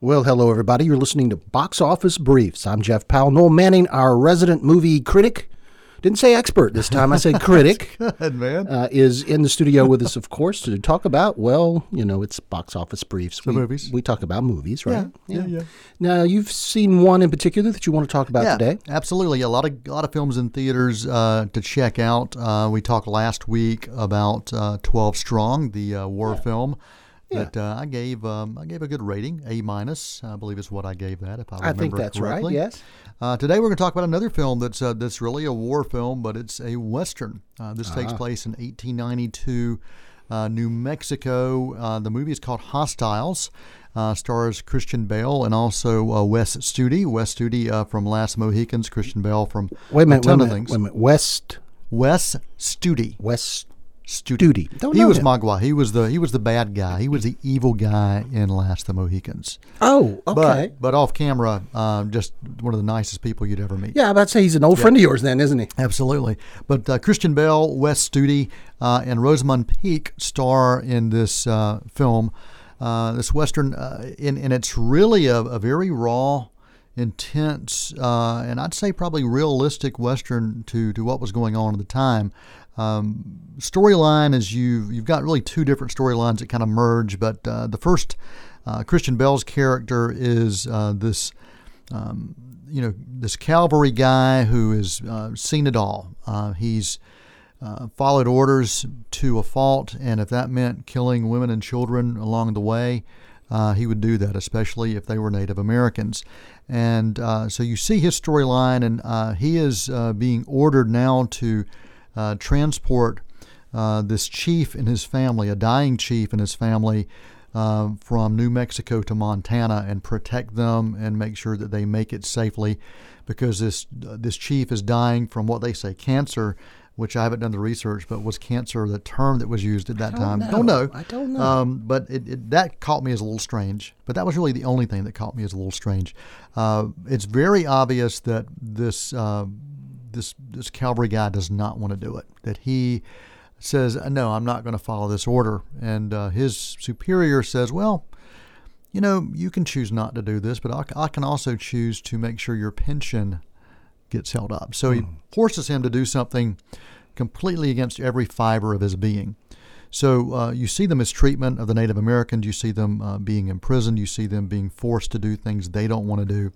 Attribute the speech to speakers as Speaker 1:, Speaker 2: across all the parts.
Speaker 1: Well, hello, everybody. You're listening to Box Office Briefs. I'm Jeff Powell. Noel Manning, our resident movie critic, didn't say expert this time, I said critic,
Speaker 2: Good man.
Speaker 1: uh, is in the studio with us, of course, to talk about, well, you know, it's Box Office Briefs.
Speaker 2: The
Speaker 1: we,
Speaker 2: movies.
Speaker 1: We talk about movies, right?
Speaker 2: yeah, yeah.
Speaker 1: Now, you've seen one in particular that you want to talk about
Speaker 2: yeah,
Speaker 1: today.
Speaker 2: absolutely. A lot of a lot of films in theaters uh, to check out. Uh, we talked last week about uh, Twelve Strong, the uh, war film. That uh, I gave, um, I gave a good rating, A minus. I believe is what I gave that. If I
Speaker 1: I
Speaker 2: remember
Speaker 1: think that's right,
Speaker 2: correctly.
Speaker 1: yes.
Speaker 2: Uh, today we're going to talk about another film that's uh, that's really a war film, but it's a western. Uh, this
Speaker 1: Ah.
Speaker 2: takes place in 1892, uh, New Mexico. Uh, the movie is called Hostiles. Uh, stars Christian Bale and also uh, Wes Studi. Wes Studi uh, from Last Mohicans. Christian Bale from
Speaker 1: Wait a minute,
Speaker 2: a ton
Speaker 1: wait a
Speaker 2: of
Speaker 1: minute,
Speaker 2: things.
Speaker 1: wait a minute. West,
Speaker 2: Wes Studi.
Speaker 1: West
Speaker 2: Studi. He was
Speaker 1: him.
Speaker 2: Magua. He was the he was the bad guy. He was the evil guy in Last of the Mohicans.
Speaker 1: Oh, okay.
Speaker 2: But but off camera, um, just one of the nicest people you'd ever meet.
Speaker 1: yeah, to say he's an old friend of yours then, isn't he?
Speaker 2: Absolutely. But uh, Christian Bale, Wes Studi, uh, and Rosamund Pike star in this uh, film, uh, this Western, uh, and, and it's really a, a very raw, intense, uh, and I'd say probably realistic Western to, to what was going on at the time. Um, storyline is you you've got really two different storylines that kind of merge, but uh, the first, uh, Christian Bale's character is uh, this um, you know, this cavalry guy who has uh, seen it all. Uh, he's uh, followed orders to a fault, and if that meant killing women and children along the way, uh, he would do that, especially if they were Native Americans. And uh, so you see his storyline, and uh, he is being ordered now to uh, transport uh, this chief and his family, a dying chief and his family, uh, from New Mexico to Montana and protect them and make sure that they make it safely, because this this chief is dying from what they say cancer, which I haven't done the research, but was cancer the term that was used at that time?
Speaker 1: know.
Speaker 2: Don't know.
Speaker 1: I don't know.
Speaker 2: Um, but it, it, that caught me as a little strange. But that was really the only thing that caught me as a little strange. Uh, it's very obvious that this uh, this this cavalry guy does not want to do it. That he says, "No, I'm not going to follow this order," and uh, his superior says, "Well." You know, you can choose not to do this, but I, I can also choose to make sure your pension gets held up. So he forces him to do something completely against every fiber of his being. So uh, you see the mistreatment of the Native Americans. You see them uh, being imprisoned. You see them being forced to do things they don't want to do.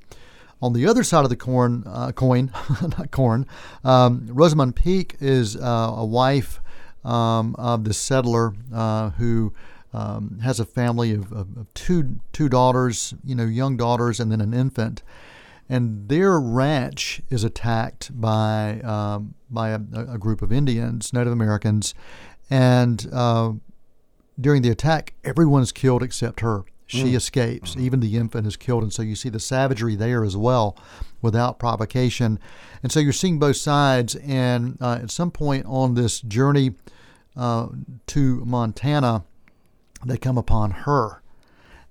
Speaker 2: On the other side of the corn, uh, coin, not corn, um, Rosamund Pike is uh, a wife um, of the settler uh, who um, has a family of, of, of two two daughters, you know, young daughters, and then an infant and their ranch is attacked by um, by a, a group of Indians, Native Americans, and uh, during the attack, everyone is killed except her. She escapes. Even the infant is killed, and so you see the savagery there as well, without provocation. And so you're seeing both sides. And uh, at some point on this journey uh, to Montana, they come upon her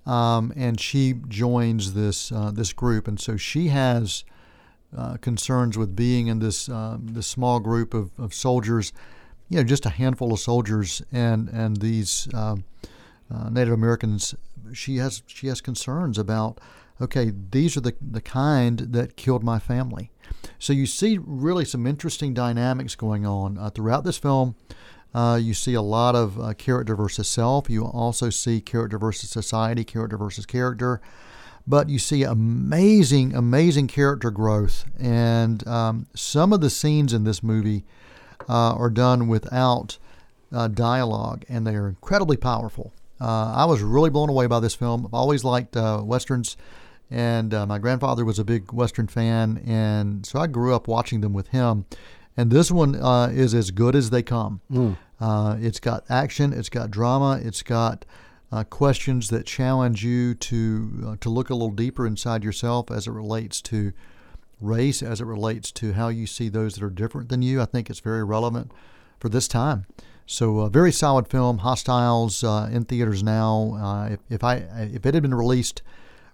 Speaker 2: um, and she joins this uh, this group, and so she has uh, concerns with being in this um, this small group of, of soldiers, you know, just a handful of soldiers, and and these um, uh, Native Americans. She has she has concerns about. Okay, these are the the kind that killed my family. So you see really some interesting dynamics going on uh, throughout this film. Uh, you see a lot of uh, character versus self. You also see character versus society, character versus character. But you see amazing, amazing character growth. And um, some of the scenes in this movie uh, are done without dialogue, and they are incredibly powerful. Uh, I was really blown away by this film. I've always liked uh, westerns, and uh, my grandfather was a big western fan, and so I grew up watching them with him. And this one uh, is as good as they come. Uh, it's got action, it's got drama, it's got uh, questions that challenge you to uh, to look a little deeper inside yourself as it relates to race, as it relates to how you see those that are different than you. I think it's very relevant for this time. So, a very solid film. Hostiles uh, in theaters now. Uh, if, if I if it had been released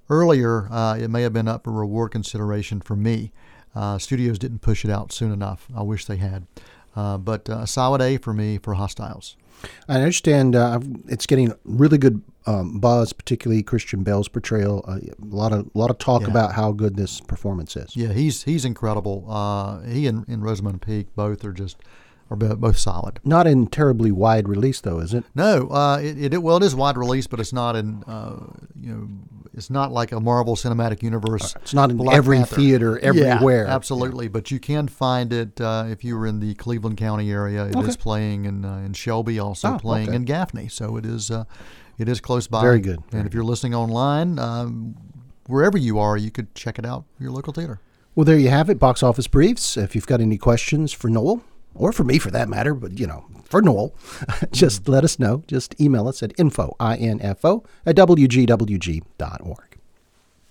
Speaker 2: earlier, uh, it may have been up for reward consideration for me. Uh, studios didn't push it out soon enough. I wish they had. Uh, but uh, a solid A for me for Hostiles.
Speaker 1: I understand uh, it's getting really good um, buzz, particularly Christian Bale's portrayal. Uh, a lot of a lot of talk
Speaker 2: Yeah.
Speaker 1: about how good this performance is.
Speaker 2: Yeah, he's he's incredible. Uh, he and, and Rosamund Pike both are just are both solid.
Speaker 1: Not in terribly wide release though, is it?
Speaker 2: No, uh, it, it well it is wide release, but it's not in uh, you know it's not like a Marvel Cinematic Universe.
Speaker 1: It's not in
Speaker 2: Black
Speaker 1: every
Speaker 2: Panther.
Speaker 1: theater
Speaker 2: Yeah,
Speaker 1: everywhere.
Speaker 2: absolutely, but you can find it uh, if you were in the Cleveland County area. It is
Speaker 1: Okay.
Speaker 2: playing in uh, in Shelby, also
Speaker 1: Oh,
Speaker 2: playing
Speaker 1: okay.
Speaker 2: in Gaffney. So it is uh, it is close by.
Speaker 1: Very good,
Speaker 2: And if you're listening online, um, wherever you are, you could check it out your local theater.
Speaker 1: Well, there you have it. Box office briefs. If you've got any questions for Noel or for me for that matter, but you know, for Noel, just mm-hmm. let us know. Just email us at info, I-N-F-O, at wgwg.org.